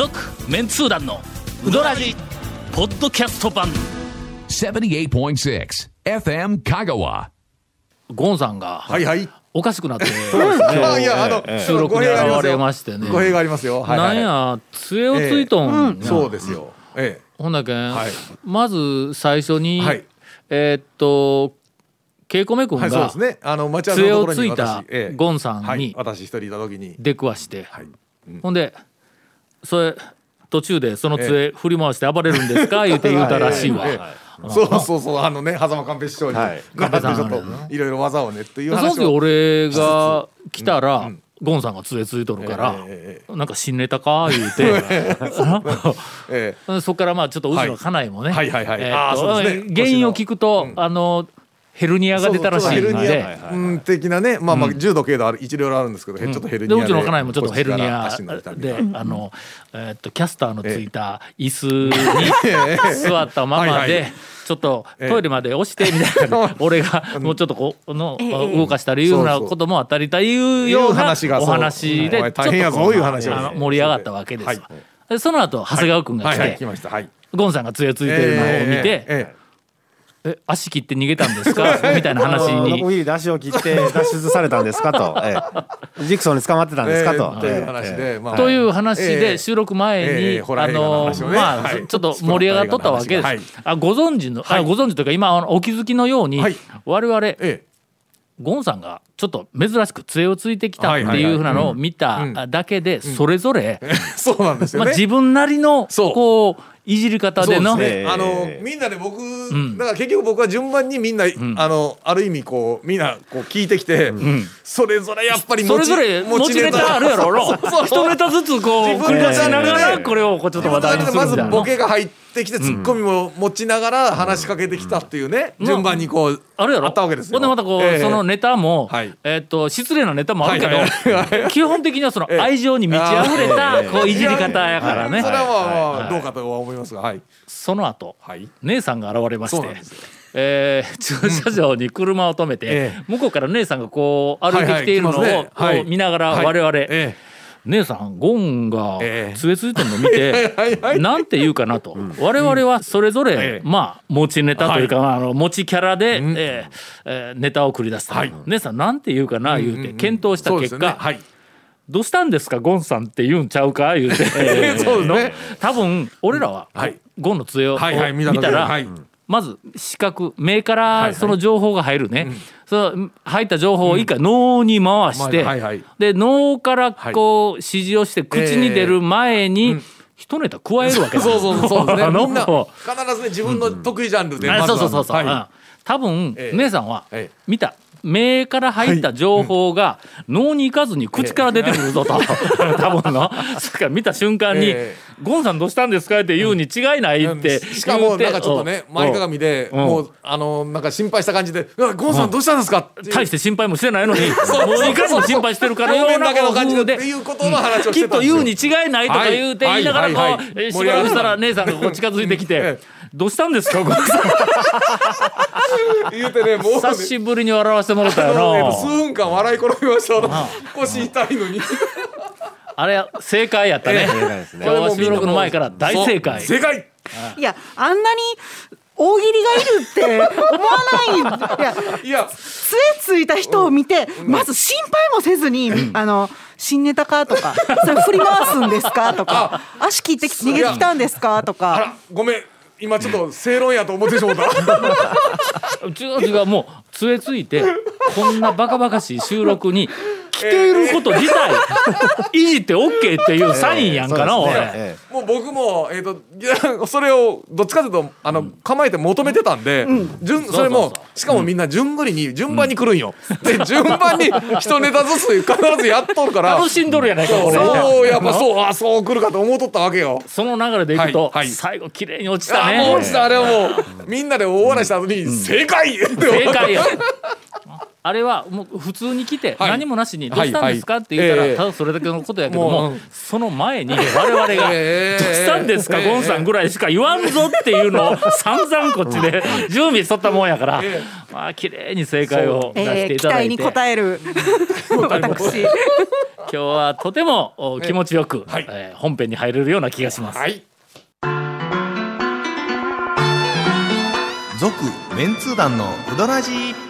続メンツー団のウドラジポッドキャスト版78.6 FM Kagawa. ゴンさんがはいはい。おかしくなってあいやあの収録に現れましてね語弊がありますよ。はいはいなんや杖をついとんやそうですよ。えほんだけん、はいまず最初に、はいえーっとケイコメ君え。はいそうでがすね。あの待ち合わせのところに杖をついたゴンさんにはい私一人いた時に。出くわして、はい。ほんでそれ途中でその杖振り回して暴れるんですか？言うて言うたらしいわ。ええそうそうそうあのね狭間寛平師匠にはい。習ってちょっとん。いろいろ技をねっていうその時話を。俺が来たら、ゴンさんが杖ついとるから、ええなんか新ネタか？言うて。え そっからまあちょっと後ろ家内もね、はい。はいはいえーあそうですね。原因を聞くと、あのヘルニアえが出たらしいんそうそうヘルニで。アうん的なねまあまあ重度軽度ある一両あるんですけどちょっとヘルニアで。うちの家内もちょっとヘルニアであの、えーっとキャスターのついた椅子に座ったままでいちょっとトイレまで押してみたいな。俺がもうちょっとこうの動かしたりいうようなこともあったりとい。うようなお話でちょっと盛り上がったわけですその後長谷川君が来てゴンさんが杖ついてるのを見ええ。てええ「え足切って逃げたんですか? 」みたいな話ノコにギリで足を切って脱 出されたんですか？と、ええ。ジクソンに捕まってたんですか？と、ええという話でまあという話ええ。で収録前えに、あのまあ、はい。ちょっと盛り上がっとったわけです。はい。あご存知の、あご存知というか今あのお気づきのように、はい。我々ええ。ゴンさんがちょっと珍しく杖をついてきたってはいうふうなのを見ただけでそれぞれ、そうなんですよまあ、ね自分なりのこういじり方ででのすね。あのええ。みんなで僕、だから結局僕は順番にみんな、あのある意味こうみんなこう聞いてきて、それぞれやっぱりそれぞれ持ちネタ。あるやろそうそう。一ネタずつこう自分の繰り出しながらこれをこうちょっと話題にするまずみたいな。ボケが入ってきてツッコミも持ちながら話しかけてきたっていうね、順番にこうあるやろ。あったわけですよ。ほんでまたこう、ええ。そのネタも、はいえっと失礼なネタもあるけど、基本的にはその愛情に満ち溢れたこういじり方やからね、それはどうかとは思いますが、はい。その後、はい。姉さんが現れまして。えー駐車場に車を止めて、ええ。向こうから姉さんがこう歩いてきているのを、見ながらはい。我々、え姉さんゴンがええ。杖ついてるの見て、はいはいなんて言うかなと、我々はそれぞれ、ええ。まあ持ちネタというか、あの持ちキャラで、えーえーネタを繰り出した、はい。姉さんなんて言うかな言うて検討した結果、どうしたんですかゴンさんって言うんちゃうか言うて、多分俺らは、はい。ゴンの杖を、見たら、はい。まず視覚目からその情報が入るね、その入った情報を一回脳に回して、はいはい。で脳からこう指示をして口に出る前に一ネタ加えるわけだ。そうそうそう。そうですね。みんな必ずね自分の得意ジャンルであまずは。そうそうそうそう、はい。うん。多分、ええ。姉さんはええ。見た目から入った情報が脳に行かずに口から出てくるぞと、多分の。それから見た瞬間にえ「ゴンさんどうしたんですか?」って言うに違いないってしかもなんかちょっとねうん。前かがみでうん。もうあのなんか心配した感じで「うわゴンさんどうしたんですか?」大して心配もしてないのに もういかにも心配してるからような感じできっと言うに違いないとか言うてはい言いながらこう、しばらくしたら姉さんがこう近づいてきてええ「どうしたんですか ゴンさん言うてねもうね。久しぶりに笑わせてもらったあのえっと数よ分間笑い転びました。腰痛いのに。な あれ正解やったね。今日は収録の前から大正解。正解。いやあんなに大喜利がいるって思わない。いやいや。杖ついた人を見て、まず心配もせずに、あの新ネタかとかそれ振り回すんですかとか足切ってき逃げてきたんですかとあからごめん今ちょっと正論やと思ってしまった。違う違うもう杖ついてこんなバカバカしい収録に来ていること自体 いじって OK っていうサインやんかな、俺。僕も、えー、といやそれをどっちかというとあの、構えて求めてたんで、順それもしかもみんな順繰りに順番に来るんよ。で順番に一ネタずつ必ずやっとるから楽しんどるやないかこれ。そうやっぱ そうあそう来るかと思うとったわけよ。その流れでいくと、はいはい。最後綺麗に落ちたあねもう落ちた。あれはもうみんなで大笑いした後に「正解!」って正解よ あれはもう普通に来てはい。何もなしに「どうしたんですか?」って言ったらただそれだけのことやけどもその前に我々が「ええ。どうしたんですかええゴンさん」ぐらいしか言わんぞっていうのを散々こっちで準備しとったもんやからえまあ綺麗に正解を出していただいて。応える。私。今日はとてもお気持ちよく本編に入れるような気がします。はい。続メンツー団のウドラジ。ー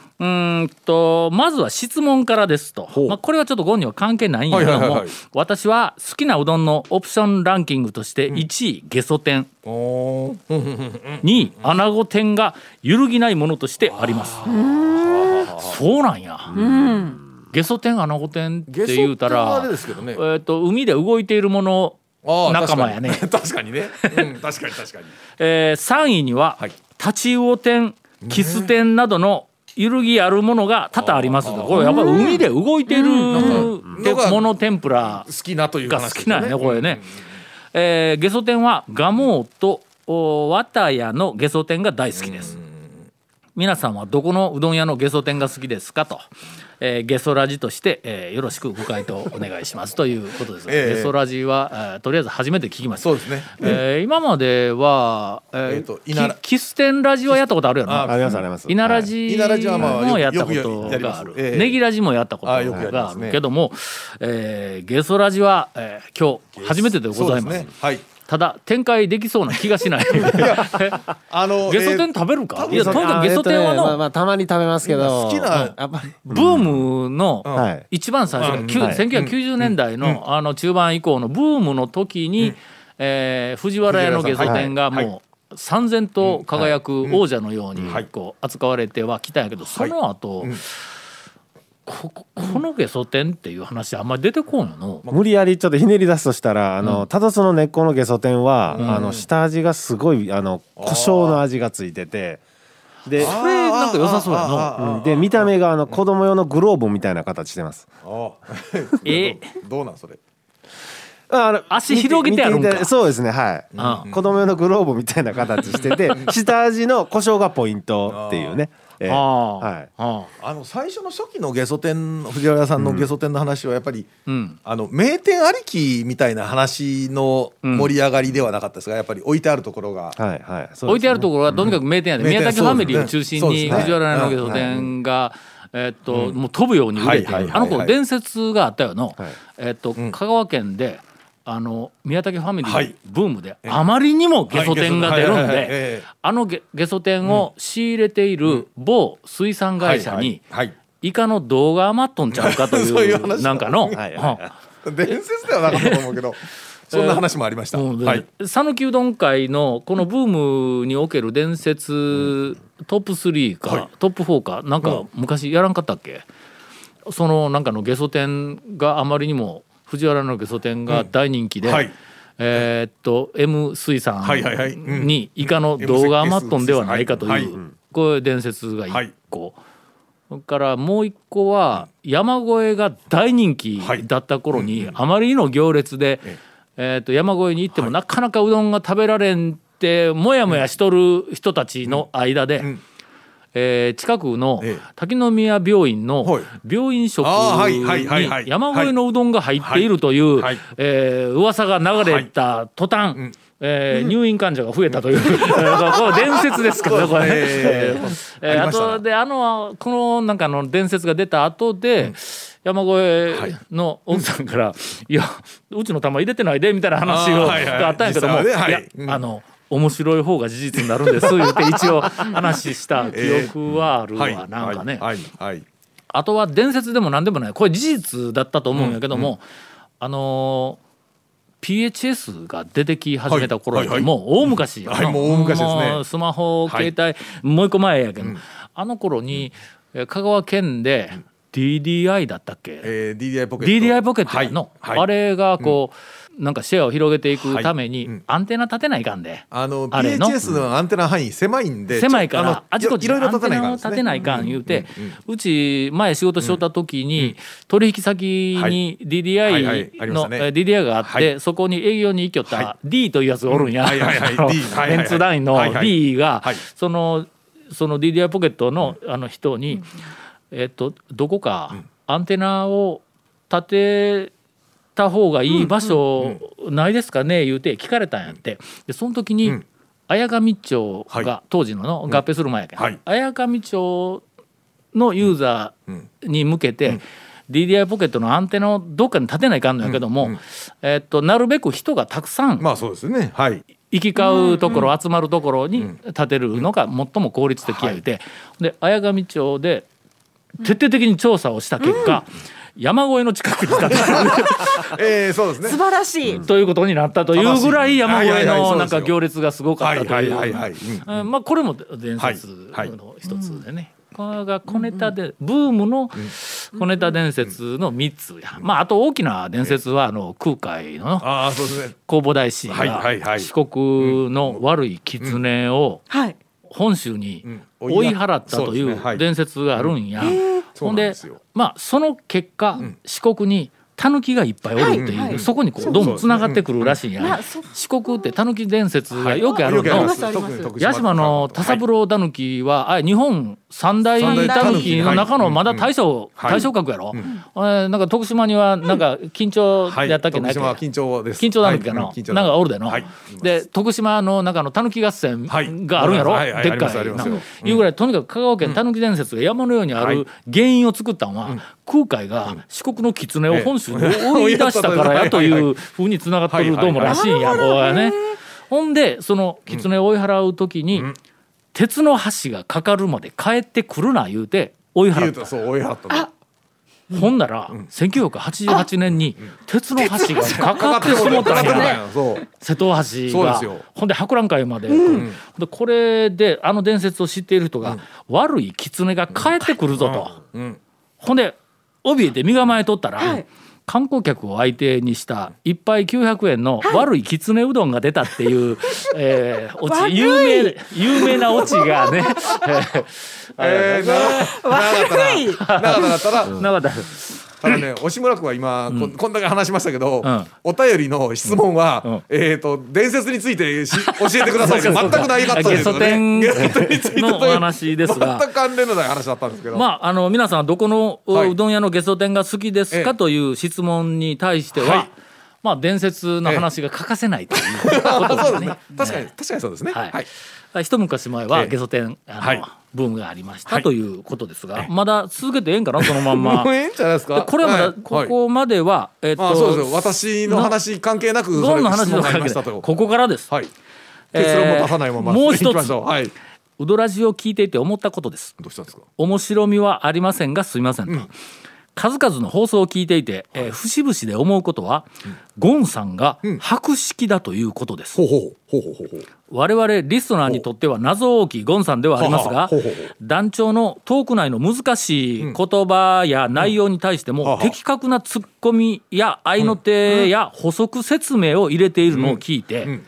うーんとまずは質問からですと、う。まあ、これはちょっとゴンには関係ないんやけども、私は好きなうどんのオプションランキングとして1位、ゲソ天おー。2位穴子天が揺るぎないものとしてあります。そうなんや、ゲソ天穴子天って言うたらね。えー、と海で動いているもの仲間やね。確かに。確かにね、うん、確かに確かに。えー、3位には、はい。タチウオ天キス天などの揺るぎあるものが多々あります。がこれやっぱり海で動いてるてもの天ぷら好きなというが話好きなんやねこれね。えーゲソ天はガモとお綿屋のゲソ天が大好きです。皆さんはどこのうどん屋のゲソ天が好きですかと、えーゲソラジとして、えーよろしくご回答お願いしますということです。ええ。ゲソラジは、えーとりあえず初めて聞きました。そうですね。えー今までは、えーえーと稲良キキステンラジはやったことあるやろあな。あります。あります稲ラジもやったことがある、ええ。ネギラジもやったことがあますね。るけども、えーゲソラジは、えー今日初めてでございますね。はいただ展開できそうな気がしない。あのゲソえー天食べるか、多いやとにかくゲソ天はあえっとねまあのまあたまに食べますけど。好きなやっぱり。ブームのはい。一番最初の、きゅはい。1990年代の,、あの中盤以降のブームの時に、えー藤原屋のゲソ天がはい。もう三千と輝く王者のようにはい。こう扱われてはきたんやけどその後、うんこのゲソ天っていう話あんまり出てこんよの。無理やりちょっとひねり出すとしたらあのただその根っこのゲソ天はあの下味がすごいあの胡椒の味がついててでこれなんか良さそうやの。あうん。で見た目があの子供用のグローブみたいな形してます。あえ？どどうなんそれ？ああの足広げてあるんか。そうですねはい、うん。子供用のグローブみたいな形して て下味の胡椒がポイントっていうね、ええ。ああはい。あの最初の初期のゲソ天藤原さんのゲソ天の話はやっぱり、うん。あの名店ありきみたいな話の盛り上がりではなかったですがやっぱり置いてあるところが。はいはい。ね。置いてあるところはとにかく名店やで、うん。宮崎ファミリーを中心に藤原のゲソ天が、えーっともう飛ぶように売れて、あの頃伝説があったよの、はい。えーっと香川県であの宮崎ファミリーはい。ブームで、あまりにもゲソ天が出るんでええ。あのゲゲソ天を仕入れている某水産会社に、イカの動画余っとんちゃうかとい そうなんかの。伝説ではなかったと思うけど そんな話もありました、讃岐うどん会のこのブームにおける伝説トップ3か、はい。トップ4かなんか昔やらんかったっけ？そのなんかのゲソ天があまりにも藤原のゲソ天が大人気で、はい。えーっと M 水産にイカの動画余っとんではないかとはい。いうこういう伝説がはい。一個。それからもう一個は山越えが大人気だった頃にあまりの行列で、えー、と山越えに行ってもなかなかうどんが食べられんってもやもやしとる人たちの間で、んえー近くのええ。滝宮病院のはい。病院食に山越えのうどんが入っているという、はいえー噂が流れた途端、ん。えー入院患者が増えたという、えーこれ伝説ですからねこれね。ええーああとであのこのなんかの伝説が出た後で、山越えの奥さんから「い。やうちの玉入れてないで」みたいな話があったんやけども、はねはい。いやうん。あの面白い方が事実になるんです言って一応話した 記憶はあるわ、はいなんかね、あとは伝説でも何でもない。これ事実だったと思うんやけども、あのー PHS が出てき始めた頃はいはいはい。もう大昔はいもう大昔ですね。スマホはい。携帯、もう一個前やけど、あの頃にえー香川県で DDI だったっけ、えー DDI ポケット。DDI ポケットやの、あれがこう、なんかシェアを広げていくために、はいうん。アンテナ立てないかんで。あのあれの。PHS のアンテナ範囲狭いんで狭いからあちこちアンテナを立てないかん言うてうち前仕事しとった時に取引先にはい。はいはい DDI DDI があっはい。てそこに営業に行きよっはた D というやつがおるんや。うんはいはい。はいはいメンツ団員の D がはい。そのその DDI ポケットのあの人にえっとどこかアンテナを立てた方がいい場所ないですかね？言うて聞かれたんやって。でその時にうん。綾上町はが当時のの合併する前やけど、はい。綾上町のユーザうん。ーに向けて、DDI ポケットのアンテナをどっかに立てないかんのやけども、うん。うんえっとなるべく人がたくさんまあそうですね。はい。行き交うところ、集まるところに建てるのが最も効率的や言うて、で綾上町で徹底的に調査をした結果、山越えの近くに建てるえーそうですね。素晴らしい。ということになったというぐらい山越えのなんか行列がすごかったという。はいはいうん。うんまあこれも伝説の一つでね。これが小ネタでブームの小ネタ伝説の3つ。や、まああと大きな伝説はあの空海のああそうですね。弘法大師が四国の悪い狐をはい。本州にん。追い払った。という伝説があるんや。そうほんでまあその結果四国にタヌキがいっぱいおるっていう、そこにこうどうもつながってくるらしいんや、四国ってタヌキ伝説がよくあるの、よくありますあります。特に徳八島の田三郎タヌキは、あれ日本三大三大タヌキ。の中のまだ大将、はい。大将格やろ、あれなんか徳島にはなんか緊張はい。やったっけない徳島は緊張です。緊張タヌキかな、なんかおるでの、はい。で徳島の中のタヌキ合戦はい。があるんやろ、でっかい。いうぐらいとにかく香川県タヌキ伝説が山のようにある原因を作ったのは、空海が四国の狐を本州に追い出したからや というふうにつながってるどうもらしいんやこうやね。ほんでその狐を追い払う時に、鉄の橋がかかるまで帰ってくるな言うて追い払った。言うと。そう追い払ったのほんなら、1988年に鉄の橋がかかってしもったんや。そう。瀬戸橋が。そうですよ。ほんで博覧会まで,、でこれであの伝説を知っている人が、悪い狐が帰ってくるぞと、ん。ほんで怯えて身構えとったら、はい観光客を相手にした一杯900円の悪いきつねうどんが出たっていう、えー、オチ有名有名なオチがね、えーえーななかったな。なかったなだね 押村君は今、こんこんだけ話しましたけど、ん。お便りの質問は、ん。えっ、と伝説についてし 教えてください全くないかったですよね。ゲソ天ゲソ天についてのお話ですが全く関連のない話だったんですけど、まあ、あの皆さんはどこのうどん屋のゲソ天が好きですええかという質問に対しては、はいまあ伝説の話が欠かせないということでですね。ね。確かに確かにそうですね。はい。はい、一昔前はええ。ゲソ天あの、はいブームがありました、はい。ということですが、まだ続けてええんかな そのまんま。もう。ええんじゃないですか？でこれはまだはい。ここまでは、えっと私の話関係なくどんな話の関係ここからです。はい。えー結論も出さないままもう一つはい。うどらじを聞いていて思ったことです。どうしたんですか？面白みはありませんがすみませんと、数々の放送を聞いていて、えー節々で思うことは、ゴンさんが博識だということです、我々リスナーにとっては謎大きいゴンさんではありますが団長のトーク内の難しい言葉や内容に対しても的確なツッコミや合の手や補足説明を入れているのを聞いて、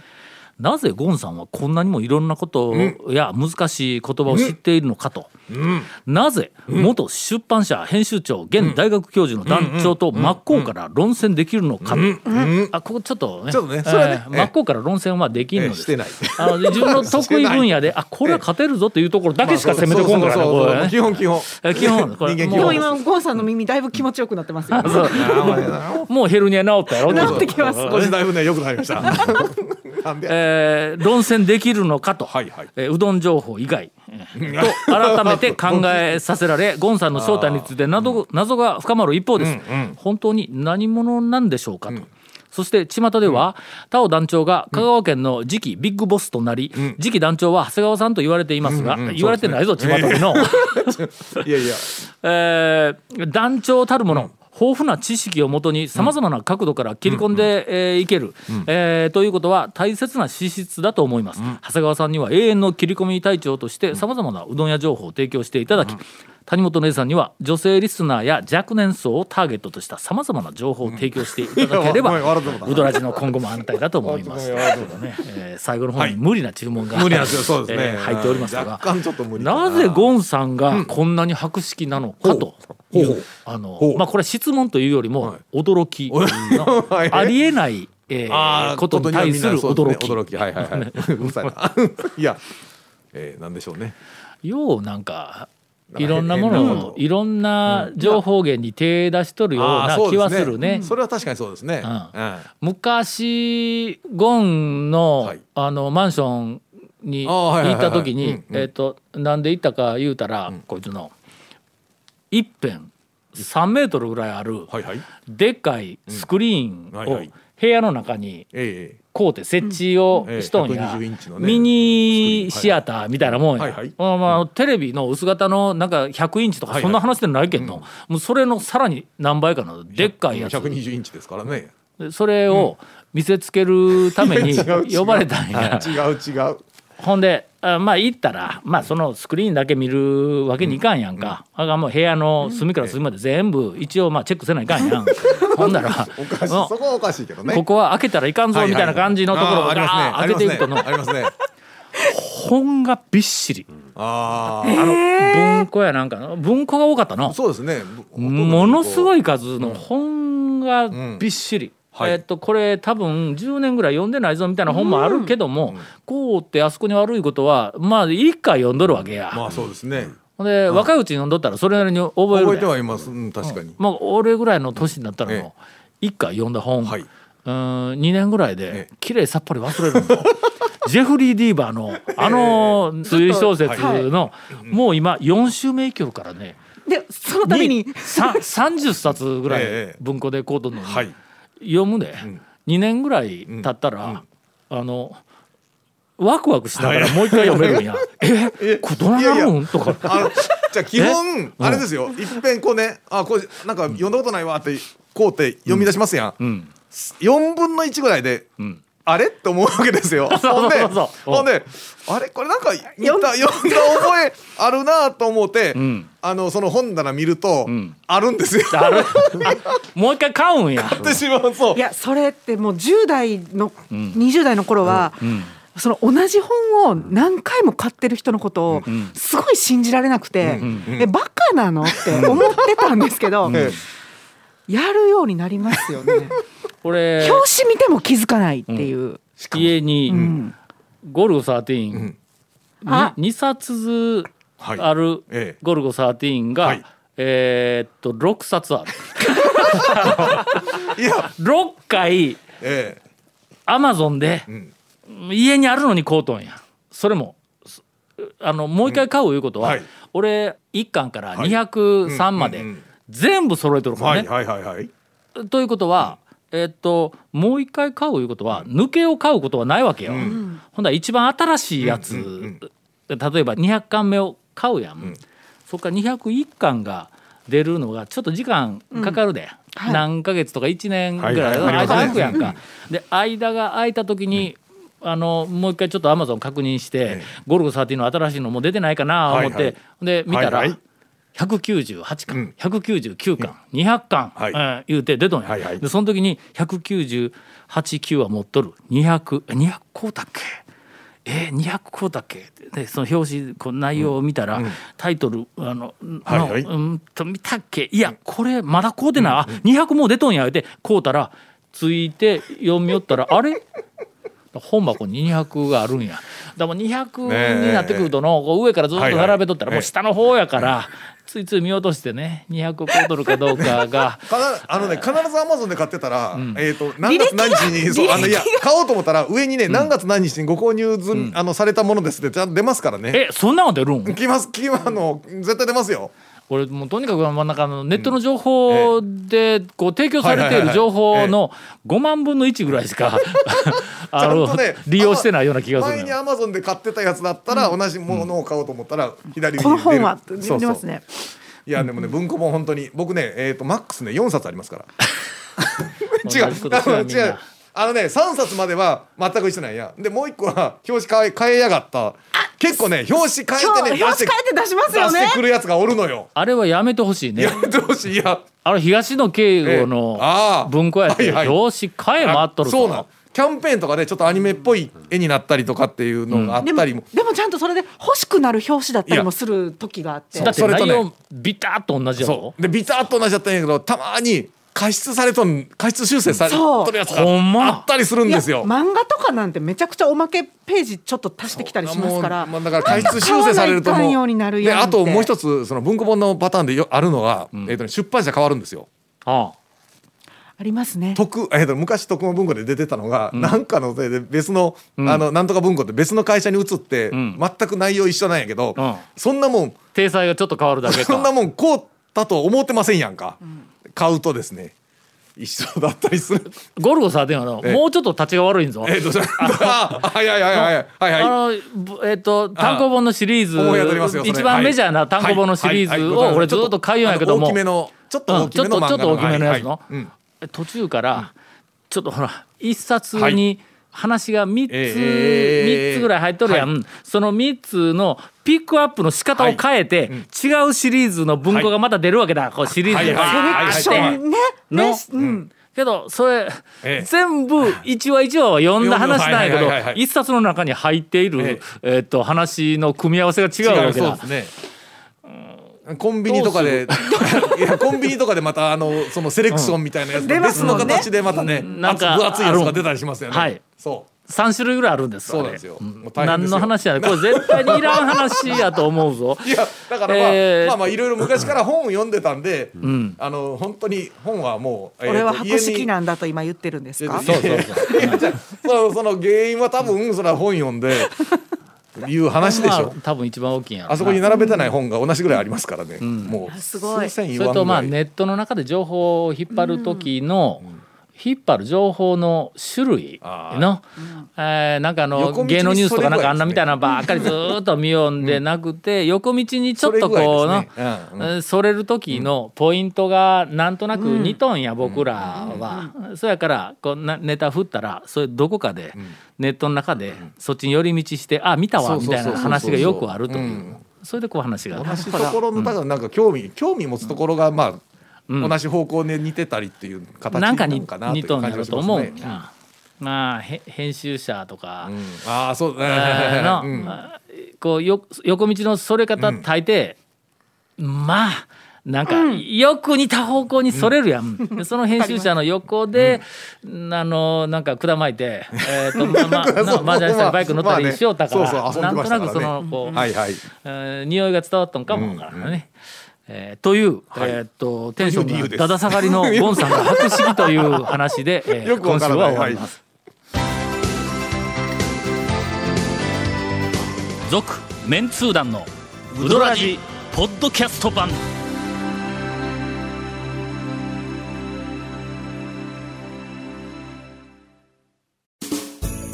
なぜゴンさんはこんなにもいろんなことや難しい言葉を知っているのかと、なぜ元出版社編集長現大学教授の団長と真っ向から論戦できるのか。と、あここちょっとねちょっとねそれはねえー真っ向から論戦はできんのです、ええしてない。あの自分の得意分野で あこれは勝てるぞというところだけしか攻めてこんからね。基本基本。え 基本。これ今ゴンさんの耳だいぶ気持ちよくなってますよ。そう。もうヘルニア治ったやろ治ってきます少しだいぶね良くなりました。えー論戦できるのかと、はいはい。えーうどん情報以外、えーと改めて考えさせられゴンさんの正体について謎謎が深まる一方です、本当に何者なんでしょうかと。そして巷では、田尾団長が香川県の次期ビッグボスとなり、次期団長は長谷川さんと言われていますが、言われてないぞ、巷での。いやいや。えー団長たるもの、豊富な知識をもとにさまざまな角度から切り込んでえーいける、えーということは大切な資質だと思います、長谷川さんには永遠の切り込み隊長としてさまざまなうどん屋情報を提供していただき、谷本姉さんには女性リスナーや若年層をターゲットとしたさまざまな情報を提供していただければ、うたうどらじの今後も安泰だと思います。ねえー最後の方に無理な注文が、無理なんですよそうですね、えー入っておりましたがな。ぜゴンさんがこんなに博識なのかという、ほうあのまあこれ質問というよりもはい。驚きのはい。ありえない、えーことに対する驚き。ね。驚き。はいはいはい。いやえー、なんでしょうね。ようなんかいろんなものをいろんな情報源に手出しとるような気はでするね。それは確かにそうですね、昔ゴンの,、はい。あのマンションに行った時にえっとなんで行ったか言うたら、こいつの一辺3メートルぐらいあるでっかいスクリーンを部屋の中にえこうて設置をしとんや、120インチのねミニシアターみたいなもんや、まあ、テレビの薄型のなんか100インチとかそんな話でないけん。の、もうそれのさらに何倍かのでっかいやつ。120インチですからね。でそれを見せつけるために 呼ばれたんや。違う違うほんであまあ行ったらまあそのスクリーンだけ見るわけにいかんやんか、あがもう部屋の隅から隅まで全部一応まあチェックせないかんやん。ほんなら。おかしいそこはおかしいけどね。ここは開けたらいかんぞみたいな感じのところを開けていくとの。ありますね。本がびっしり。ああの文庫やなんかの文庫が多かったの。あそうですね。ものすごいい数の本がびっしり。はい。えっとこれ多分10年ぐらい読んでないぞみたいな本もあるけども、こうってあそこに悪いことはまあ一回読んどるわけや。まあそうですね。ほんで、若いうちに読んどったらそれなりに覚える覚えでてはいます、うん、確かに、もう俺ぐらいの年になったらえもう一回読んだ本、はい。うん2年ぐらいでええ。綺麗さっぱり忘れるの。ジェフリー・ディーバーのあの推理小説のもう今4週目いけるからねでそのためにさ30冊ぐらいええ。文庫でこうとんのにはい読むで。ん。2年ぐらい経ったらあのワクワクしながら もう一回読めるんや。え？これどうなるん？とか。じゃあ基本あれですよ、いっぺんこうねあこれなんか読んだことないわってこうって読み出しますやん、うん。4分の1ぐらいで、んあれ？って思うわけですよ。そ うほんでそうそうほんであれ？これなんか見た読んだ覚えあるなと思って、ん。あのその本棚見ると、ん。あるんですよ。ある。あもう一回買うんや。ってしまうそう。いやそれってもう10代の、20代の頃は、ん。その同じ本を何回も買ってる人のことをん。すごい信じられなくて、ん。えバカなの？って思ってたんですけど、え。やるようになりますよね。俺表紙見ても気づかないっていう。家にうん。ゴルゴ13、ん。あ。に2冊あるええ。ゴルゴ13が、はい。えーっと6冊ある。え いや。6回えアマゾンでえうん。家にあるのに買うとんや。それもすあのもう一回買ういうことは、はい。俺1巻からはい。203までうんうんうん。全部揃えてるからね。はいはいはいはい。ということは、えっともう一回買ういうことは抜けを買うことはないわけよ。ん。ほんだら一番新しいやつ、うんうん例えば200巻目を買うやん、ん。そっから201巻が出るのがちょっと時間かかるで、はい。何ヶ月とか1年ぐらいはいはい。間空くやんか。で間が空いた時に、あのもう一回ちょっとアマゾン確認して、ええ。ゴルゴ13の新しいのも出てないかな思って、で見たら、198巻、うん。199巻、200巻、はい。うん言うて出とんや、はいはい。でその時に1989は持っとる。200え200こうたっけえー、200こうたっけでその表紙こう内容を見たら、うん。タイトルあの、はいはい。のうんと見たっけ？いやこれまだこうてない、あ200もう出とんや言うてこうたらついて読みよったらあれ？本箱に200があるんやでも200になってくるとのこう上からずっと並べとったらはいはい。もう下の方やからついつい見落としてね200こうとるかどうかが。あのね必ずアマゾンで買ってたら、ん。えっ、と何月何日にそうあのいや買おうと思ったら上にね、何月何日にご購入ず、あのされたものですってちゃんと出ますからね。えそんなの出るん？来ます来ますあの絶対出ますよ。俺もうとにかく真ん中のネットの情報でこう提供されている情報の5万分の1ぐらいしか 利用してないような気がする前にアマゾンで買ってたやつだったら、同じものを買おうと思ったら左上このに出る本はますね。いやでもね文庫本本当に僕ねえっ、とマックスね4冊ありますから。違う。違うあのね3冊までは全く一緒なんや。でもう一個は表紙変え変えやがった。結構ね表紙変えてね表紙変えて出しますよね。出してくるやつがおるのよ。あれはやめてほしいね。やめてほしい。いや。あれ東野圭吾の文庫やってはいはい。表紙変え回っとるそうなんぞキャンペーンとかでちょっとアニメっぽい絵になったりとかっていうのがあったりも、でもちゃんとそれで欲しくなる表紙だったりもする時があって。だってそれとね内容ビタッと同じやろ？そう。でビタッと同じだったんやけどたまに加筆されとん加筆修正されとるやつがあったりするんですよ。漫画とかなんてめちゃくちゃおまけページちょっと足してきたりしますから。もうまあ、だから加筆修正されるともようであともう一つその文庫本のパターンでよあるのが、えーとね、出版社変わるんですよ。ああ。りますね。徳えー、と昔徳間文庫で出てたのが、なんかのせいで別の,、あのなんとか文庫って別の会社に移って、ん。全く内容一緒なんやけど、うん。そんなもん体裁がちょっと変わるだけか。そんなもんこうだと思ってませんやんか、買うとですね一緒だったりする。ゴルゴ13はのええ。もうちょっと立ちが悪いんぞ。えー、とはいはいはいはい。はいはい。あのぶえっ、と単行本のシリーズ一番メジャーな単行本のシリーズを俺ずっと買うんやけども大きめのちょっと大きめの漫画とちょっと大きめのやつの。はい。はいうん。途中からちょっとほら一冊に話が3つ、ええ。三つぐらい入っとるやん、その3つのピックアップの仕方を変えて、違うシリーズの文庫がまた出るわけだ、こうシリーズではい。はい。はい。セレクションね。のねうん。けどそれ、ええ。全部一話一話は読んだ話なんやけどはい。はい。はい。はい。一冊の中に入っている、えっと話の組み合わせが違うわけだ。そうですねコンビニとかで いやコンビニとかでままたあのそのセレクションみたいなやつ出ます別の形でまたねなんか分厚いやつが出たりしますよね。はいそう。3種類ぐらいあるんですそうなんですよ。もう大変ですよ。何の話やこれ絶対にいらん話やと思うぞ。いやだからまあ、えー。まあまあいろいろ昔から本を読んでたんで、ん。あの本当に本はもう、えーと俺は箱式なんだと今言ってるんですか？そうそうそう。いやじゃあそのその原因は多分それは本読んでいう話でしょ。まあ。多分一番大きいんやあそこに並べてない本が同じぐらいありますからね。もうすごい。それとまあネットの中で情報を引っ張る時の、引っ張る情報の種類あの、えーなんかあの芸能ニュースとかなんかあんなみたいなのばっかりずーっと見よんでなくて、横道にちょっとこうの、そそれる時のポイントがなんとなく似とんや、僕らは、そやからこうなネタ振ったらそれどこかで、ネットの中でそっちに寄り道してあ見たわみたいな話がよくあるという。うん。それでこう話が。同じところのだからなんか興味興味持つところがまあ、同じ方向で似てたりっていう形なんかになのかなという似とんや感じがしろと思う。ますね。な。まあへ編集者とか、うん。ああそう、えーのうん。こうよ横道のそれ方大抵、まあなんかよく似た方向にそれるやん、でその編集者の横で、あのなんか管巻いて、えーとまあまあな麻雀したりバイク乗ったりしよったから、まあねそうそう遊んでましたからね。なんとなくそのこう、はいはい。えー匂いが伝わったんかもわからないね。えーという、えーっとテンションがだだ下がりのゴンさんが博識という話で、えーよくわ今週は終わります。続、メンツー団のウドラジポッドキャスト版。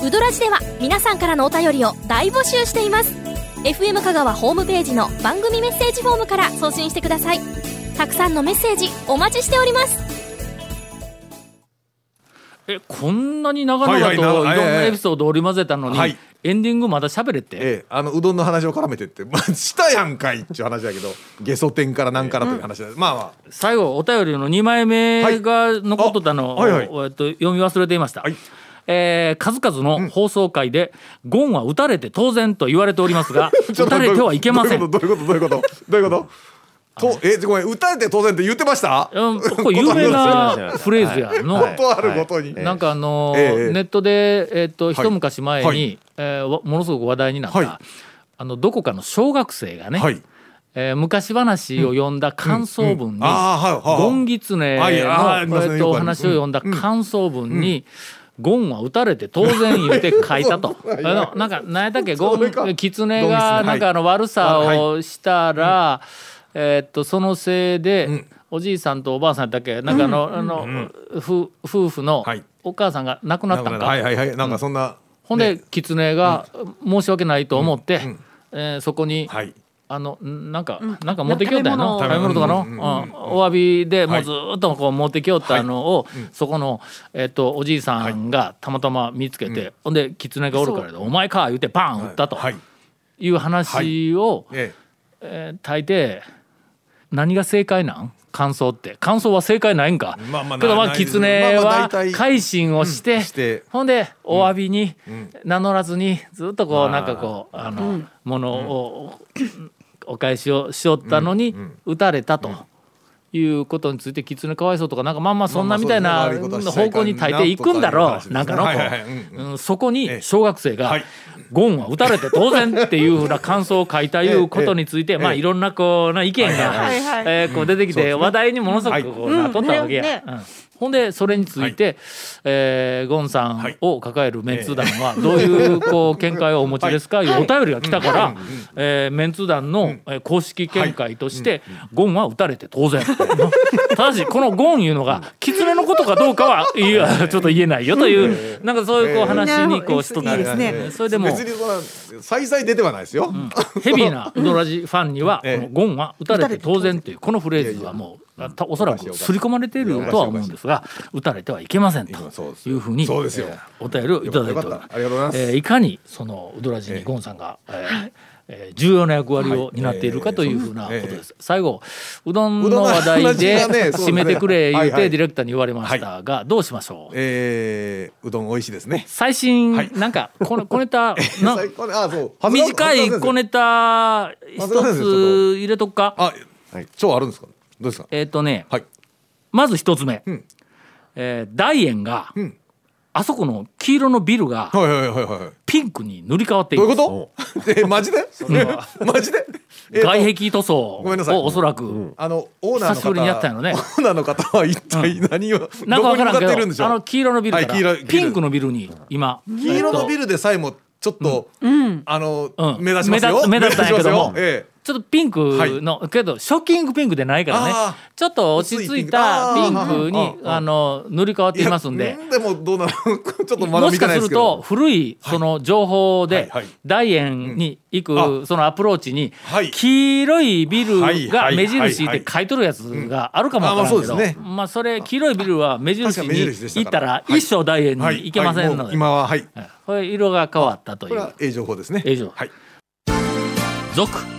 ウドラジでは皆さんからのお便りを大募集しています FM 香川ホームページの番組メッセージフォームから送信してください。たくさんのメッセージお待ちしております。えこんなに長々とはいろんなエピソードを織り交ぜたのに、はい。エンディングまだ喋れって、ええ、あのうどんの話を絡めてって、まあ、したやんかいっちゅう話だけどゲソ天からなんからという話だ、まあまあ。最後お便りの2枚目が残っとったのを、はいあはい。えっと、読み忘れていました、はいえー数々の放送回で、ゴンは打たれて当然と言われておりますが ちょっと打たれてはいけません。どういうこと？どういうこと？どういうこと？どういうこと？とえごめん打たれて当然って言ってました？うんこれ有名なフレーズやの、はい。ことあるごとに、なんかあのーええネットで、えっと一昔前に、はい。えーわものすごく話題になった、はい。あのどこかの小学生がね、はい。えー昔話を読んだ感想文に、ゴンギツネの、えっとお話を読んだ感想文に、ゴンは打たれて当然言って書いたと。あのなんか何やったっけ？ゴンキツネゴンギツネがはい。なんかあの悪さをしたら、えっとそのせいで、ん。おじいさんとおばあさんやったっけなんかあの、あの、ふ夫婦のはい。お母さんが亡くなったんか。はいはいはい。なんかそんな、ほんで、狐が申し訳ないと思って、えーそこにはいあのなんか、なんか持ってきよったやの食食べべ物物とかの、うんお詫びでもうずーっとこう持ってきよったのを、そこの、えっとおじいさんがたまたま見つけて、ほんで狐がおるからで「お前か」言うてパン打ったと。はい。い。う話を、ええー大抵何が正解なん？感想って。感想は正解ないんか、まあまあけどまあ狐は改心をして,、うんして。ほんでお詫びに名乗らずにずっとこうまあ。なんかこうあの、ものを、お返しをしよったのに撃たれたと。いうことについて狐かわいそうとかなんかまあまあそんなみたいな方向に大抵行くんだろうななんかのこうそこに小学生がはい「ゴンは撃たれて当然」っていうふうな感想を書いたいうことについてまあいろんなこうな意見がえーこう出てきて話題にものすごくこうなっとったわけや。ほんでそれについて、えーゴンさんを抱えるメンツー団はどういうこう見解をお持ちですか、い。うお便りが来たから、えーメンツー団のえー公式見解として、ゴンは撃たれて当然。ただしこのゴンいうのが狐のことかどうかはい。やちょっと言えないよという、なんかそういうこう話にこうしとったいいですね。それでも別にそんな再々出てはないですよ、ヘビーなウドラジファンには、ゴンは打たれて当然っていうこのフレーズはもうたおそらく刷り込まれているとは思うんですが打たれてはいけませんと。いうふうにそうですよ。えーお便りをいただいております。いかにそのウドラジにゴンさんが、えーえー重要な役割を担っているかというふうなことです。最後うどんの話題で 締めてくれ言うはい。はいてディレクターに言われましたがどうしましょう？えーうどん美味しいですね。最新はい。なんかこの小ネタ 短い小ネタ一つ入れとくか？あ、はい、超あるんですか？どうですか？えっ、とねはい。まず一つ目、うん。えー大円が、ん。あそこの黄色のビルがはいはいはいはいはい。ピンクに塗り替わっているどういうこと？えマジで？マジで？えーと外壁塗装ごめんなさい。をおそらく、あのオーナーの方久しぶりにやったんやろね。オーナーの方は一体何を、なんかどこに向か分からんけどっているんでしょう？あの黄色のビルから、はい黄色いビルピンクのビルに今黄色のビルルでさえもちょっと、あの、うん。目立ちますよ。目立ったんやけどもちょっとピンクの、けどショッキングピンクでないからね。あちょっと落ち着いたピンク。にあの塗り替わっていますんで。でもどうなのちょっとまだもしかすると古いその情報ではいはい。大円に行うん。くそのアプローチにはい。黄色いビルはいがはい目印で書いとるやつがあるかもわからんけど。まあそうですね。まあそれ黄色いビルは目印に行ったら一生大円にはい。行けませんので。今ははい。これ色が変わったという。これはええ情報ですね。ええ情報。はい。続